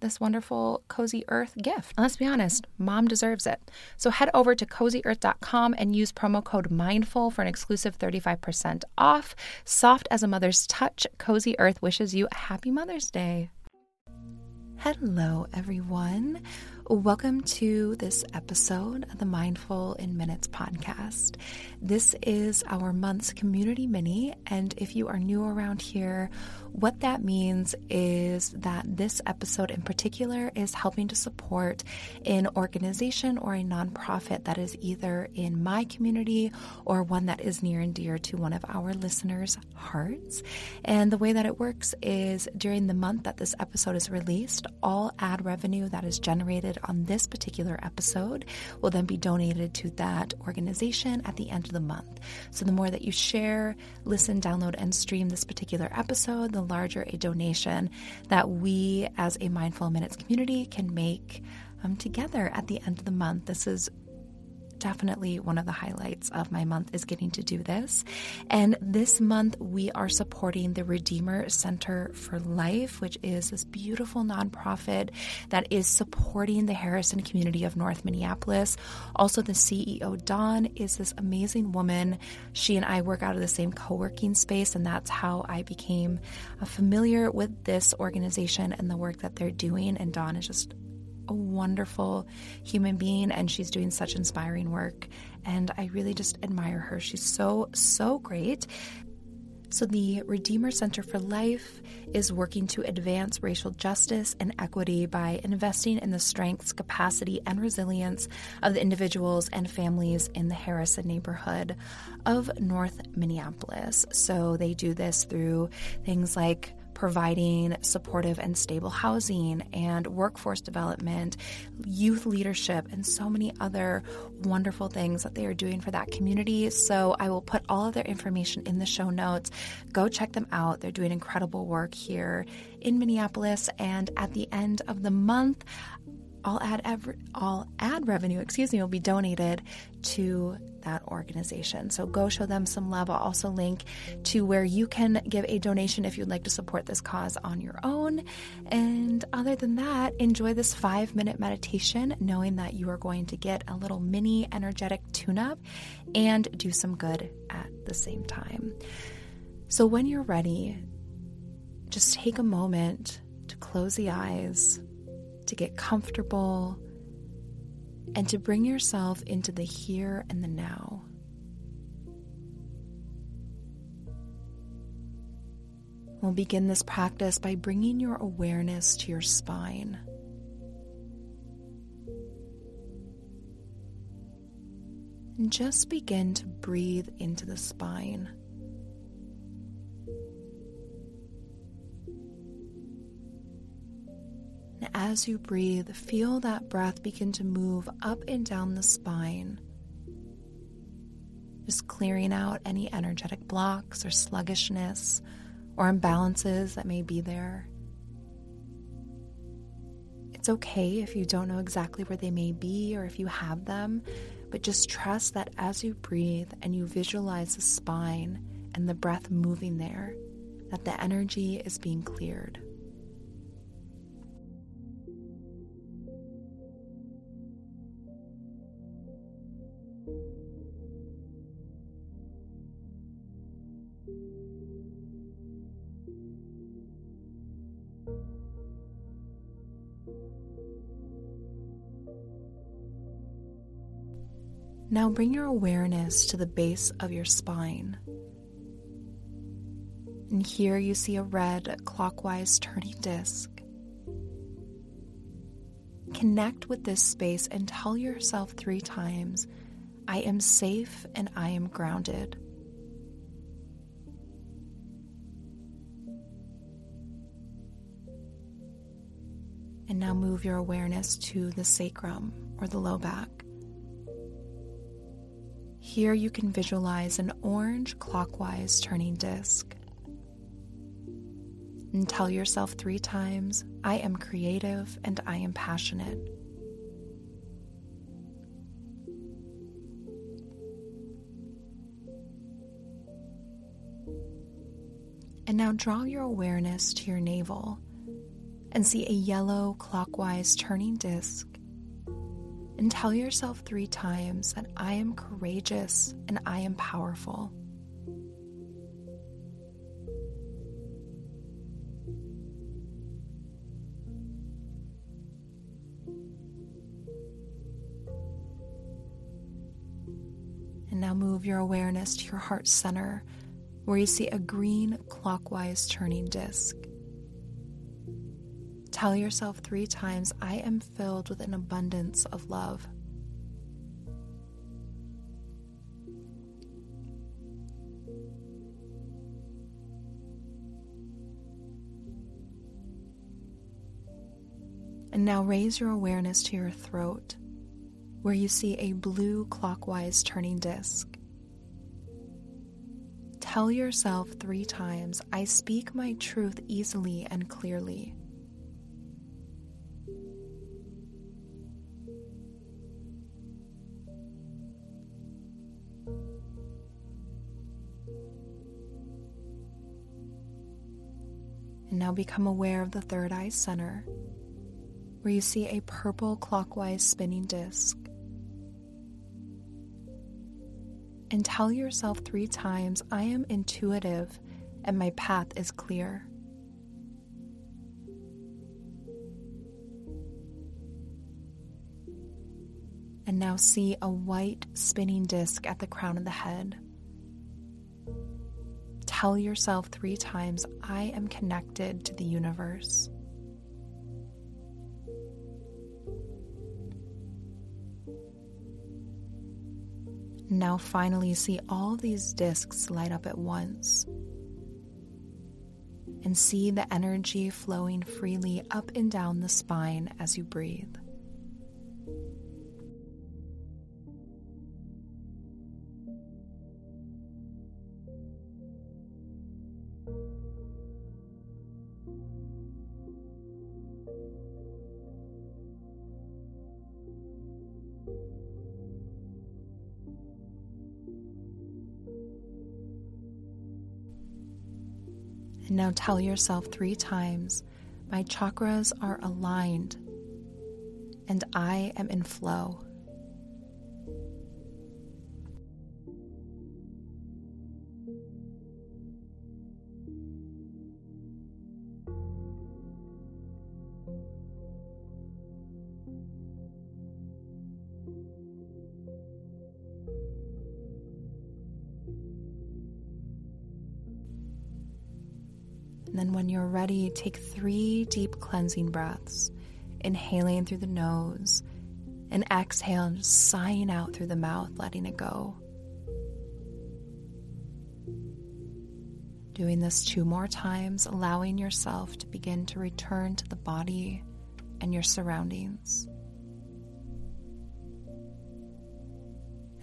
this wonderful Cozy Earth gift. And let's be honest, mom deserves it. So head over to cozyearth.com and use promo code MINDFUL for an exclusive 35% off. Soft as a mother's touch, Cozy Earth wishes you a happy Mother's Day. Hello, everyone. Welcome to this episode of the Mindful in Minutes podcast. This is our month's community mini, and if you are new around here, what that means is that this episode in particular is helping to support an organization or a nonprofit that is either in my community or one that is near and dear to one of our listeners' hearts. And the way that it works is during the month that this episode is released, all ad revenue that is generated on this particular episode will then be donated to that organization at the end of the month. So the more that you share, listen, download, and stream this particular episode, the larger a donation that we as a Mindful Minutes community can make um, together at the end of the month. This is definitely one of the highlights of my month is getting to do this. And this month we are supporting the Redeemer Center for Life, which is this beautiful nonprofit that is supporting the Harrison community of North Minneapolis. Also, the CEO, Dawn, is this amazing woman. She and I work out of the same co working space, and that's how I became uh, familiar with this organization and the work that they're doing. And Dawn is just a wonderful human being and she's doing such inspiring work. And I really just admire her. She's so, so great. So, the Redeemer Center for Life is working to advance racial justice and equity by investing in the strengths, capacity, and resilience of the individuals and families in the Harrison neighborhood of North Minneapolis. So, they do this through things like providing supportive and stable housing and workforce development, youth leadership, and so many other wonderful things that they are doing for that community. So I will put all of their information in the show notes. Go check them out. They're doing incredible work here in Minneapolis. And at the end of the month, all ad ev- all ad revenue, excuse me, will be donated to that organization. So go show them some love. I'll also link to where you can give a donation if you'd like to support this cause on your own. And other than that, enjoy this five minute meditation, knowing that you are going to get a little mini energetic tune up and do some good at the same time. So when you're ready, just take a moment to close the eyes to get comfortable, and to bring yourself into the here and the now. We'll begin this practice by bringing your awareness to your spine. And just begin to breathe into the spine. As you breathe, feel that breath begin to move up and down the spine, just clearing out any energetic blocks or sluggishness or imbalances that may be there. It's okay if you don't know exactly where they may be or if you have them, but just trust that as you breathe and you visualize the spine and the breath moving there, that the energy is being cleared. Now bring your awareness to the base of your spine. And here you see a red clockwise turning disc. Connect with this space and tell yourself three times I am safe and I am grounded. And now move your awareness to the sacrum or the low back. Here you can visualize an orange clockwise turning disc. And tell yourself three times I am creative and I am passionate. And now draw your awareness to your navel and see a yellow clockwise turning disc and tell yourself three times that I am courageous and I am powerful. And now move your awareness to your heart center where you see a green clockwise turning disc. Tell yourself three times, I am filled with an abundance of love. And now raise your awareness to your throat, where you see a blue clockwise turning disc. Tell yourself three times, I speak my truth easily and clearly. And now become aware of the third eye center, where you see a purple clockwise spinning disc. And tell yourself three times I am intuitive and my path is clear. And now see a white spinning disc at the crown of the head. Tell yourself three times I am connected to the universe. Now, finally, see all these discs light up at once and see the energy flowing freely up and down the spine as you breathe. And now tell yourself three times my chakras are aligned and I am in flow. And when you're ready, take three deep cleansing breaths, inhaling through the nose And exhale just sighing out through the mouth, letting it go. Doing this two more times, allowing yourself to begin to return to the body and your surroundings.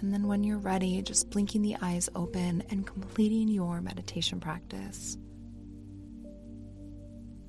And then, when you're ready, just blinking the eyes open and completing your meditation practice.